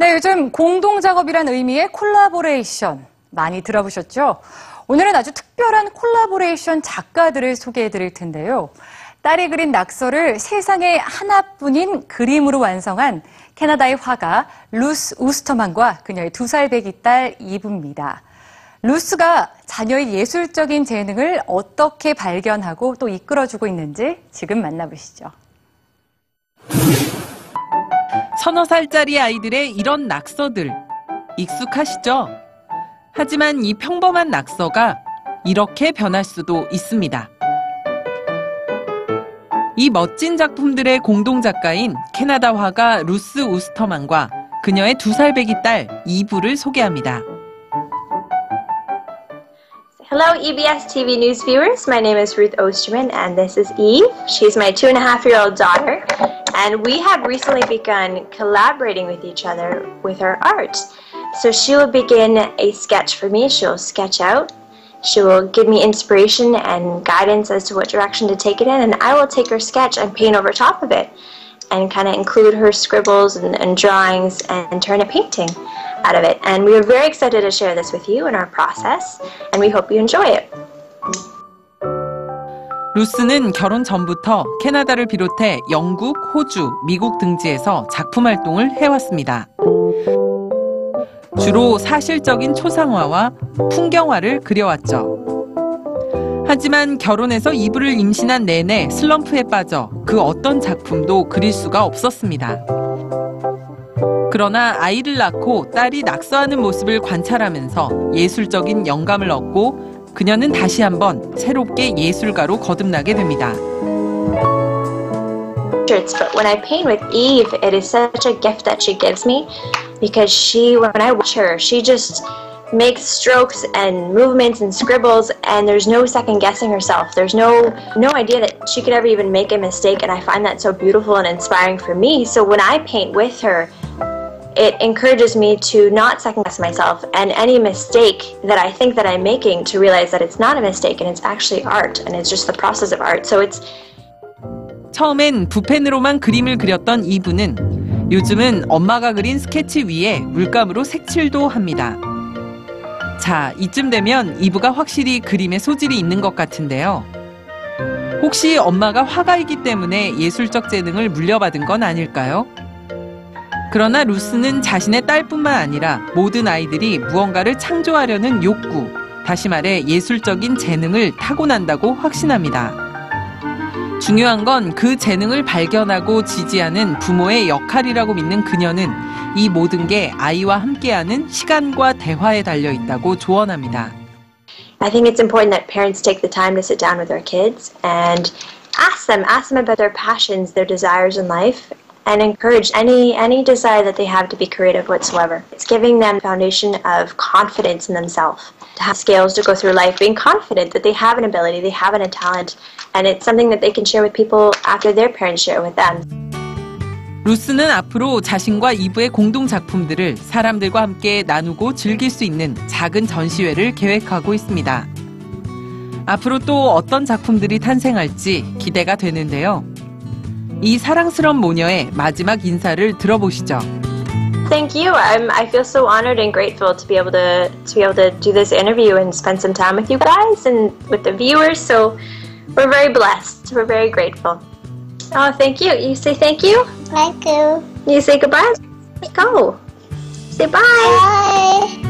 요즘 공동 작업이란 의미의 콜라보레이션 많이 들어보셨죠? 오늘은 아주 특별한 콜라보레이션 작가들을 소개해 드릴 텐데요. 딸이 그린 낙서를 세상에 하나뿐인 그림으로 완성한 캐나다의 화가 루스 우스터만과 그녀의 두 살 배기 딸 이브입니다. 루스가 자녀의 예술적인 재능을 어떻게 발견하고 또 이끌어주고 있는지 지금 만나보시죠. 서너 살짜리 아이들의 이런 낙서들 익숙하시죠? 하지만 이 평범한 낙서가 이렇게 변할 수도 있습니다. 이 멋진 작품들의 공동 작가인 캐나다 화가 루스 우스터만과 그녀의 두 살 배기 딸 이브를 소개합니다. Hello, EBS TV News viewers. My name is Ruth Osterman, and this is Eve. She's my two and a half year old daughter, and we have recently begun collaborating with each other with our art. So she will begin a sketch for me. She'll sketch out. She will give me inspiration and guidance as to what direction to take it in, and I will take her sketch and paint over top of it and kind of include her scribbles and, and drawings and turn a painting out of it. And we are very excited to share this with you in our process, and we hope you enjoy it. 루스는 결혼 전부터 캐나다를 비롯해 영국, 호주, 미국 등지에서 작품 활동을 해왔습니다. 주로 사실적인 초상화와 풍경화를 그려왔죠. 하지만 결혼해서 이불을 임신한 내내 슬럼프에 빠져 그 어떤 작품도 그릴 수가 없었습니다. 그러나 아이를 낳고 딸이 낙서하는 모습을 관찰하면서 예술적인 영감을 얻고 그녀는 다시 한번 새롭게 예술가로 거듭나게 됩니다. Portraits, But when I paint with Eve, it is such a gift that she gives me because she, when I watch her, she just makes strokes and movements and scribbles and there's no second guessing herself there's no no idea that she could ever even make a mistake and i find that so beautiful and inspiring for me so when i paint with her it encourages me to not second guess myself and any mistake that I think that I'm making to realize that it's not a mistake and it's actually art and it's just the process of art. So it's 처음엔 붓펜으로만 그림을 그렸던 이브는 요즘은 엄마가 그린 스케치 위에 물감으로 색칠도 합니다. 자, 이쯤 되면 이브가 확실히 그림에 소질이 있는 것 같은데요. 혹시 엄마가 화가이기 때문에 예술적 재능을 물려받은 건 아닐까요? 그러나 루스는 자신의 딸뿐만 아니라 모든 아이들이 무언가를 창조하려는 욕구, 다시 말해 예술적인 재능을 타고난다고 확신합니다. 중요한 건 그 재능을 발견하고 지지하는 부모의 역할이라고 믿는 그녀는 이 모든 게 아이와 함께하는 시간과 대화에 달려 있다고 조언합니다. I think it's important that parents take the time to sit down with their kids and ask them, ask them about their passions, their desires in life, and encourage any any desire that they have to be creative whatsoever. It's giving them foundation of confidence in themselves, to have skills to go through life, being confident that they have an ability, they have a talent, and it's something that they can share with people after their parents share with them. 루스는 앞으로 자신과 이브의 공동 작품들을 사람들과 함께 나누고 즐길 수 있는 작은 전시회를 계획하고 있습니다. 앞으로 또 어떤 작품들이 탄생할지 기대가 되는데요. 이 사랑스런 모녀의 마지막 인사를 들어보시죠. Thank you. I'm, I feel so honored and grateful to be able to to be able to do this interview and spend some time with you guys and with the viewers. So we're very blessed. We're very grateful. Oh, thank you. You say thank you. Thank you. You say goodbye. Go. Say bye. Bye.